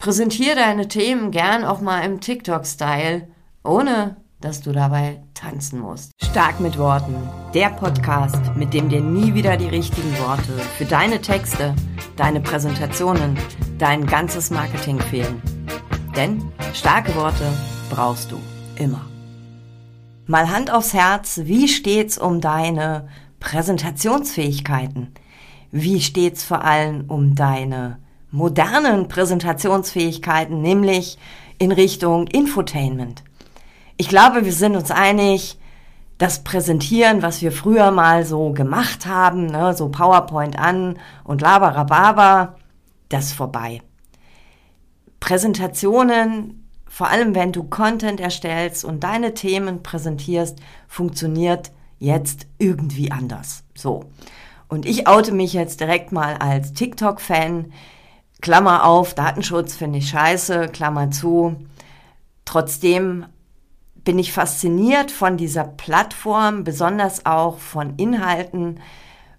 Präsentiere deine Themen gern auch mal im TikTok-Style, ohne dass du dabei tanzen musst. Stark mit Worten, der Podcast, mit dem dir nie wieder die richtigen Worte für deine Texte, deine Präsentationen, dein ganzes Marketing fehlen. Denn starke Worte brauchst du immer. Mal Hand aufs Herz, wie steht's um deine Präsentationsfähigkeiten? Wie steht's vor allem um deine modernen Präsentationsfähigkeiten, nämlich in Richtung Infotainment. Ich glaube, wir sind uns einig, das Präsentieren, was wir früher mal so gemacht haben, ne, so PowerPoint an und Labarababa, das ist vorbei. Präsentationen, vor allem wenn du Content erstellst und deine Themen präsentierst, funktioniert jetzt irgendwie anders. So. Und ich oute mich jetzt direkt mal als TikTok-Fan. Klammer auf, Datenschutz finde ich scheiße, Klammer zu. Trotzdem bin ich fasziniert von dieser Plattform, besonders auch von Inhalten,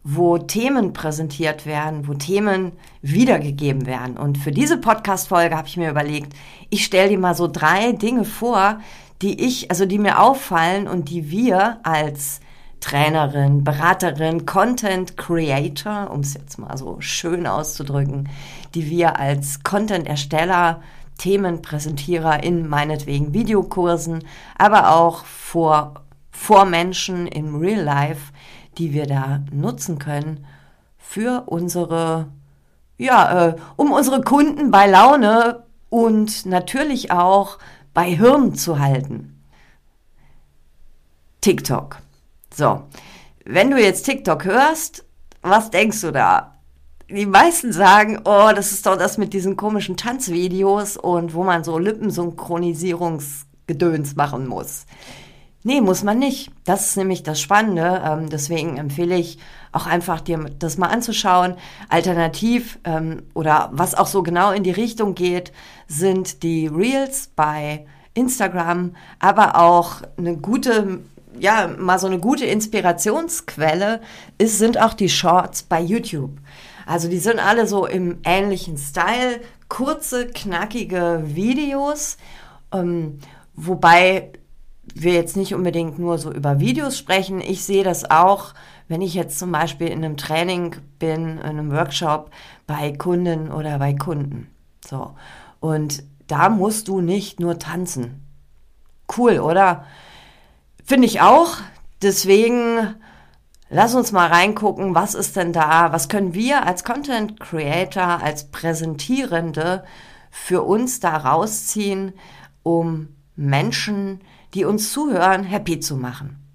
wo Themen präsentiert werden, wo Themen wiedergegeben werden. Und für diese Podcast-Folge habe ich mir überlegt, ich stelle dir mal so drei Dinge vor, die ich, also die mir auffallen und die wir als Trainerin, Beraterin, Content Creator, um es jetzt mal so schön auszudrücken, die wir als Content-Ersteller, Themenpräsentierer in meinetwegen Videokursen, aber auch vor, vor Menschen im Real Life, die wir da nutzen können für unsere, ja, äh, um unsere Kunden bei Laune und natürlich auch bei Hirn zu halten. TikTok. So, wenn du jetzt TikTok hörst, was denkst du da? Die meisten sagen, oh, das ist doch das mit diesen komischen Tanzvideos und wo man so Lippensynchronisierungsgedöns machen muss. Nee, muss man nicht. Das ist nämlich das Spannende. Ähm, deswegen empfehle ich auch einfach dir das mal anzuschauen. Alternativ ähm, oder was auch so genau in die Richtung geht, sind die Reels bei Instagram, aber auch eine gute ja, mal so eine gute Inspirationsquelle ist, sind auch die Shorts bei YouTube. Also die sind alle so im ähnlichen Style, kurze, knackige Videos, ähm, wobei wir jetzt nicht unbedingt nur so über Videos sprechen. Ich sehe das auch, wenn ich jetzt zum Beispiel in einem Training bin, in einem Workshop bei Kunden oder bei Kunden. So. Und da musst du nicht nur tanzen. Cool, oder? Finde ich auch. Deswegen lass uns mal reingucken, was ist denn da, was können wir als Content Creator, als Präsentierende für uns da rausziehen, um Menschen, die uns zuhören, happy zu machen.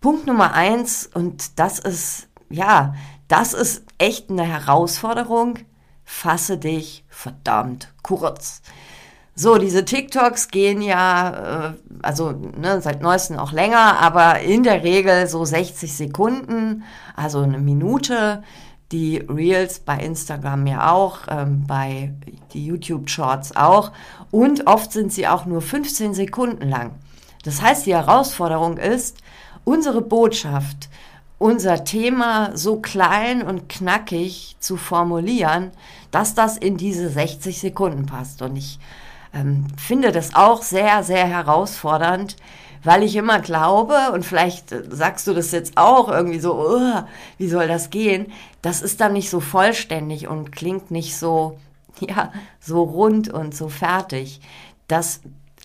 Punkt Nummer eins, und das ist, ja, das ist echt eine Herausforderung. Fasse dich verdammt kurz. So, diese TikToks gehen ja, äh, also ne, seit neuestem auch länger, aber in der Regel so 60 Sekunden, also eine Minute. Die Reels bei Instagram ja auch, ähm, bei die YouTube Shorts auch. Und oft sind sie auch nur 15 Sekunden lang. Das heißt, die Herausforderung ist, unsere Botschaft, unser Thema so klein und knackig zu formulieren, dass das in diese 60 Sekunden passt. Und ich ähm, finde das auch sehr, sehr herausfordernd, weil ich immer glaube, und vielleicht äh, sagst du das jetzt auch irgendwie so, uh, wie soll das gehen? Das ist dann nicht so vollständig und klingt nicht so, ja, so rund und so fertig. Das,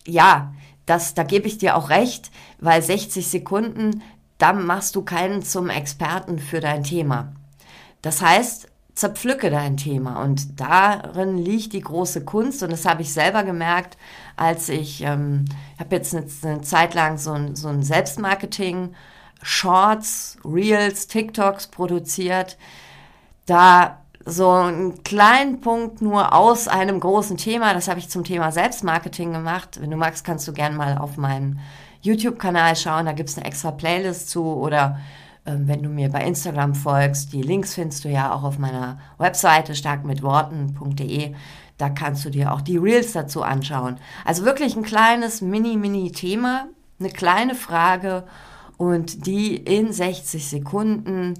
ja, das, da gebe ich dir auch recht, weil 60 Sekunden, dann machst du keinen zum Experten für dein Thema. Das heißt, zerpflücke dein Thema. Und darin liegt die große Kunst. Und das habe ich selber gemerkt, als ich, ähm, habe jetzt eine, eine, Zeit lang so ein, so ein Selbstmarketing, Shorts, Reels, TikToks produziert. Da so einen kleinen Punkt nur aus einem großen Thema, das habe ich zum Thema Selbstmarketing gemacht. Wenn du magst, kannst du gerne mal auf meinen YouTube-Kanal schauen, da gibt es eine extra Playlist zu oder wenn du mir bei Instagram folgst. Die Links findest du ja auch auf meiner Webseite starkmitworten.de. Da kannst du dir auch die Reels dazu anschauen. Also wirklich ein kleines Mini-Mini-Thema, eine kleine Frage und die in 60 Sekunden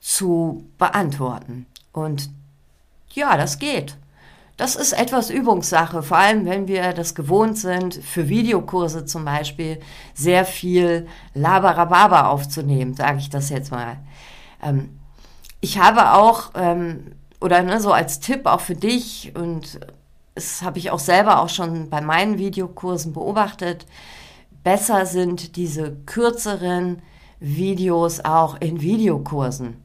zu beantworten. Und ja, das geht. Das ist etwas Übungssache, vor allem wenn wir das gewohnt sind, für Videokurse zum Beispiel sehr viel Labarababa aufzunehmen, sage ich das jetzt mal. Ähm, ich habe auch, ähm, oder ne, so als Tipp auch für dich, und das habe ich auch selber auch schon bei meinen Videokursen beobachtet, besser sind diese kürzeren Videos auch in Videokursen.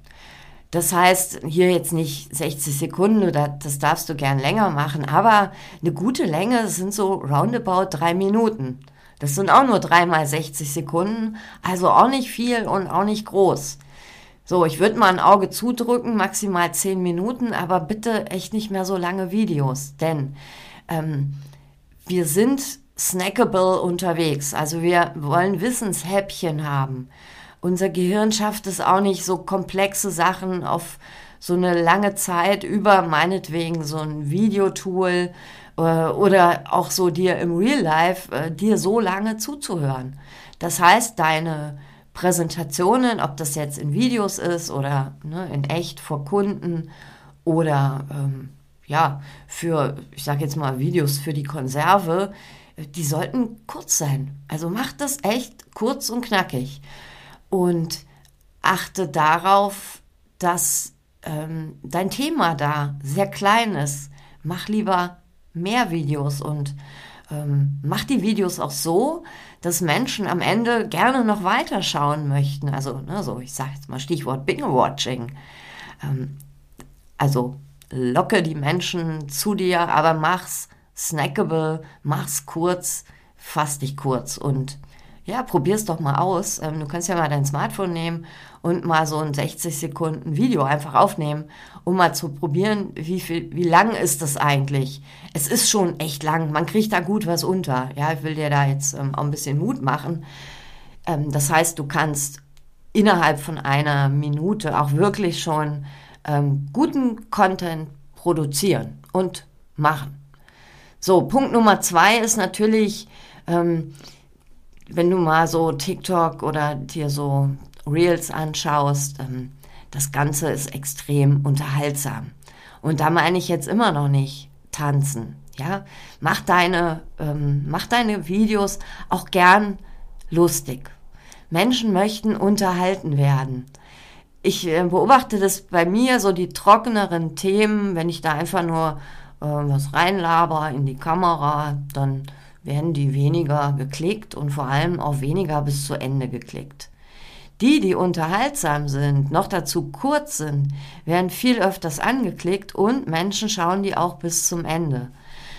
Das heißt, hier jetzt nicht 60 Sekunden oder das darfst du gern länger machen, aber eine gute Länge sind so roundabout drei Minuten. Das sind auch nur dreimal 60 Sekunden, also auch nicht viel und auch nicht groß. So, ich würde mal ein Auge zudrücken, maximal zehn Minuten, aber bitte echt nicht mehr so lange Videos, denn ähm, wir sind snackable unterwegs. Also wir wollen Wissenshäppchen haben. Unser Gehirn schafft es auch nicht, so komplexe Sachen auf so eine lange Zeit über meinetwegen so ein Videotool äh, oder auch so dir im Real Life äh, dir so lange zuzuhören. Das heißt, deine Präsentationen, ob das jetzt in Videos ist oder ne, in echt vor Kunden oder ähm, ja, für, ich sage jetzt mal, Videos für die Konserve, die sollten kurz sein. Also mach das echt kurz und knackig und achte darauf, dass ähm, dein Thema da sehr klein ist. Mach lieber mehr Videos und ähm, mach die Videos auch so, dass Menschen am Ende gerne noch weiterschauen möchten. Also, ne, so, ich sage jetzt mal Stichwort Binge-Watching. Ähm, also locke die Menschen zu dir, aber mach's snackable, mach's kurz, fass dich kurz und ja, probier's doch mal aus. Ähm, du kannst ja mal dein Smartphone nehmen und mal so ein 60 Sekunden Video einfach aufnehmen, um mal zu probieren, wie viel, wie lang ist das eigentlich? Es ist schon echt lang. Man kriegt da gut was unter. Ja, ich will dir da jetzt ähm, auch ein bisschen Mut machen. Ähm, das heißt, du kannst innerhalb von einer Minute auch wirklich schon ähm, guten Content produzieren und machen. So, Punkt Nummer zwei ist natürlich, ähm, wenn du mal so TikTok oder dir so Reels anschaust, ähm, das Ganze ist extrem unterhaltsam. Und da meine ich jetzt immer noch nicht tanzen. Ja, mach deine, ähm, mach deine Videos auch gern lustig. Menschen möchten unterhalten werden. Ich äh, beobachte das bei mir, so die trockeneren Themen, wenn ich da einfach nur äh, was reinlaber in die Kamera, dann werden die weniger geklickt und vor allem auch weniger bis zu Ende geklickt. Die, die unterhaltsam sind, noch dazu kurz sind, werden viel öfters angeklickt und Menschen schauen die auch bis zum Ende.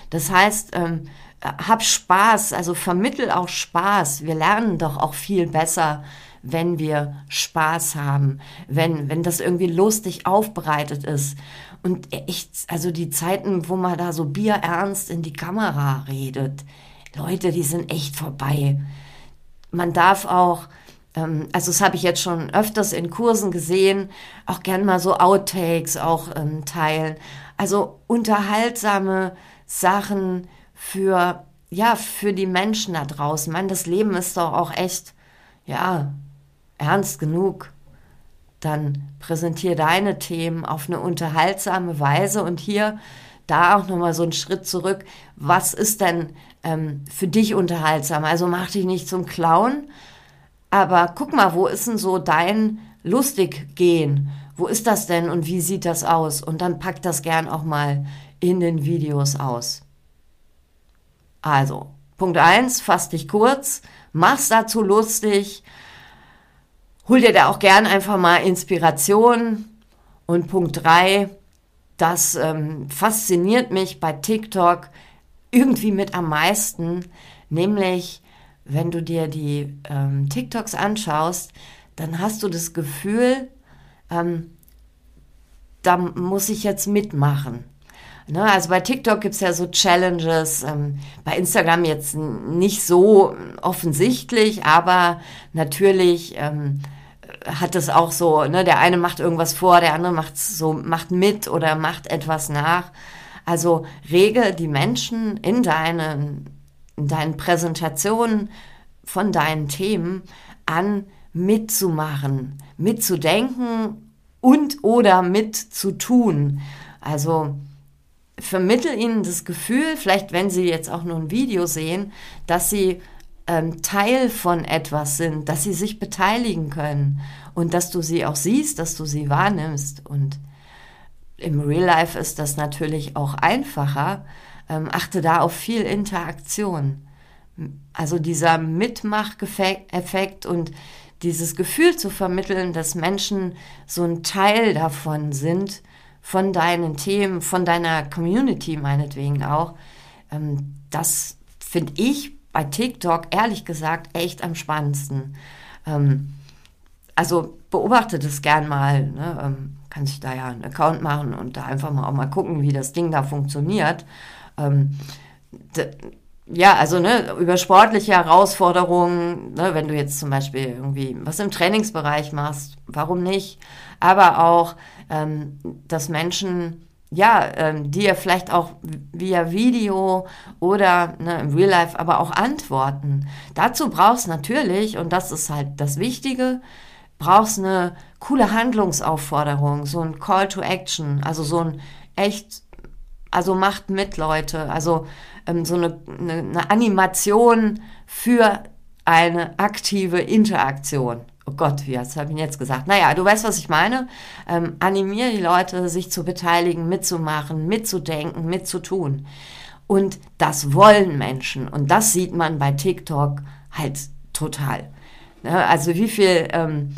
Das heißt, ähm, hab Spaß, also vermittel auch Spaß. Wir lernen doch auch viel besser, wenn wir Spaß haben, wenn, wenn das irgendwie lustig aufbereitet ist. Und echt, also die Zeiten, wo man da so bierernst in die Kamera redet, Leute, die sind echt vorbei. Man darf auch, ähm, also das habe ich jetzt schon öfters in Kursen gesehen, auch gern mal so Outtakes auch ähm, teilen. Also unterhaltsame Sachen für, ja, für die Menschen da draußen. Man, das Leben ist doch auch echt, ja, ernst genug. Dann präsentiere deine Themen auf eine unterhaltsame Weise und hier da auch nochmal so einen Schritt zurück. Was ist denn ähm, für dich unterhaltsam? Also mach dich nicht zum Clown, aber guck mal, wo ist denn so dein lustig gehen? Wo ist das denn und wie sieht das aus? Und dann pack das gern auch mal in den Videos aus. Also, Punkt 1, fass dich kurz, mach's dazu lustig, hol dir da auch gern einfach mal Inspiration. Und Punkt 3, das ähm, fasziniert mich bei TikTok irgendwie mit am meisten, nämlich wenn du dir die ähm, TikToks anschaust, dann hast du das Gefühl, ähm, da muss ich jetzt mitmachen. Ne, also bei TikTok gibt es ja so Challenges, ähm, bei Instagram jetzt nicht so offensichtlich, aber natürlich ähm, hat es auch so, ne, der eine macht irgendwas vor, der andere macht so, macht mit oder macht etwas nach. Also rege die Menschen in deinen, in deinen Präsentationen von deinen Themen an, mitzumachen, mitzudenken und oder mitzutun. Also vermittel ihnen das Gefühl, vielleicht wenn sie jetzt auch nur ein Video sehen, dass sie ähm, Teil von etwas sind, dass sie sich beteiligen können und dass du sie auch siehst, dass du sie wahrnimmst. Und im Real Life ist das natürlich auch einfacher. Ähm, achte da auf viel Interaktion. Also dieser Mitmacheffekt und dieses Gefühl zu vermitteln, dass Menschen so ein Teil davon sind, von deinen Themen, von deiner Community meinetwegen auch, ähm, das finde ich bei TikTok ehrlich gesagt echt am spannendsten. Ähm, also beobachte das gern mal. Ne? Ähm, kann sich da ja einen Account machen und da einfach mal auch mal gucken, wie das Ding da funktioniert. Ähm, ja, also ne, über sportliche Herausforderungen, ne, wenn du jetzt zum Beispiel irgendwie was im Trainingsbereich machst, warum nicht? Aber auch, ähm, dass Menschen ja, ähm, dir vielleicht auch via Video oder ne, im Real Life aber auch antworten. Dazu brauchst natürlich, und das ist halt das Wichtige, brauchst eine coole Handlungsaufforderung, so ein Call to Action, also so ein echt, also macht mit, Leute, also ähm, so eine, eine, eine Animation für eine aktive Interaktion oh Gott, wie was habe ich jetzt gesagt? Naja, du weißt, was ich meine. Ähm, animiere die Leute, sich zu beteiligen, mitzumachen, mitzudenken, mitzutun. Und das wollen Menschen. Und das sieht man bei TikTok halt total. Ne? Also wie viel, ähm,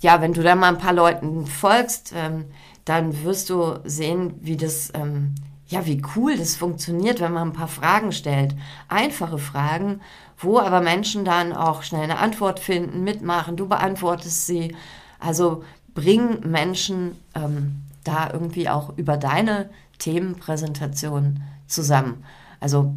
ja, wenn du da mal ein paar Leuten folgst, ähm, dann wirst du sehen, wie das, ähm, ja, wie cool das funktioniert, wenn man ein paar Fragen stellt. Einfache Fragen wo aber Menschen dann auch schnell eine Antwort finden, mitmachen, du beantwortest sie. Also bring Menschen ähm, da irgendwie auch über deine Themenpräsentation zusammen. Also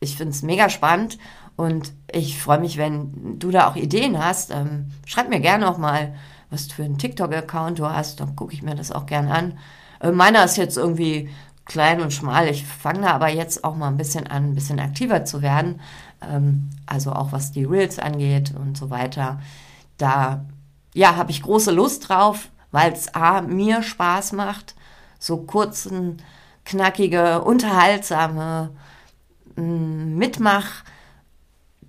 ich finde es mega spannend und ich freue mich, wenn du da auch Ideen hast. Ähm, schreib mir gerne auch mal, was für einen TikTok-Account du hast, dann gucke ich mir das auch gerne an. Äh, meiner ist jetzt irgendwie klein und schmal. Ich fange da aber jetzt auch mal ein bisschen an, ein bisschen aktiver zu werden. Ähm, also auch was die Reels angeht und so weiter. Da, ja, habe ich große Lust drauf, weil es A, mir Spaß macht, so kurzen, knackige, unterhaltsame mm, Mitmach-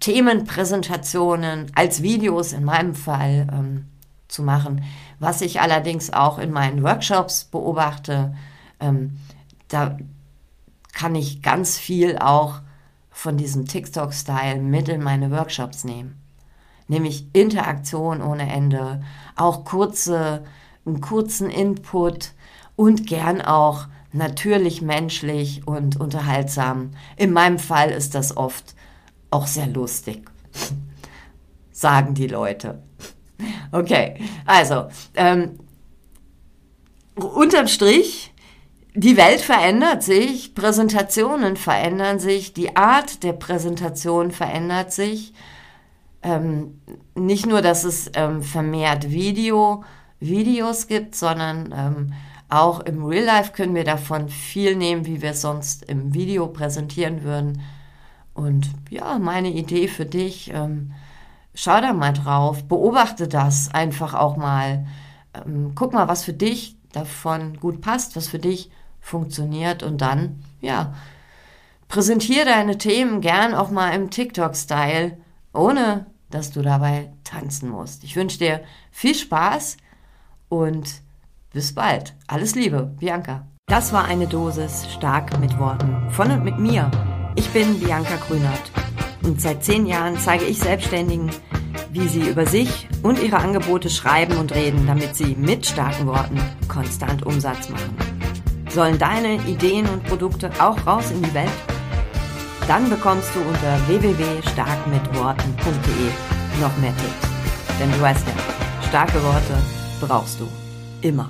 Themenpräsentationen als Videos in meinem Fall ähm, zu machen. Was ich allerdings auch in meinen Workshops beobachte, ähm, da kann ich ganz viel auch von diesem TikTok-Style mit in meine Workshops nehmen. Nämlich Interaktion ohne Ende, auch kurze, einen kurzen Input und gern auch natürlich menschlich und unterhaltsam. In meinem Fall ist das oft auch sehr lustig, sagen die Leute. Okay, also ähm, unterm Strich die Welt verändert sich, Präsentationen verändern sich, die Art der Präsentation verändert sich. Ähm, nicht nur, dass es ähm, vermehrt Video, Videos gibt, sondern ähm, auch im Real Life können wir davon viel nehmen, wie wir es sonst im Video präsentieren würden. Und ja, meine Idee für dich, ähm, schau da mal drauf, beobachte das einfach auch mal. Ähm, guck mal, was für dich davon gut passt, was für dich funktioniert und dann, ja, präsentiere deine Themen gern auch mal im TikTok-Style, ohne dass du dabei tanzen musst. Ich wünsche dir viel Spaß und bis bald. Alles Liebe, Bianca. Das war eine Dosis stark mit Worten von und mit mir. Ich bin Bianca Grünert und seit zehn Jahren zeige ich Selbstständigen, wie sie über sich und ihre Angebote schreiben und reden, damit sie mit starken Worten konstant Umsatz machen. Sollen deine Ideen und Produkte auch raus in die Welt? Dann bekommst du unter www.starkmitworten.de noch mehr Tipps. Denn du weißt ja, starke Worte brauchst du immer.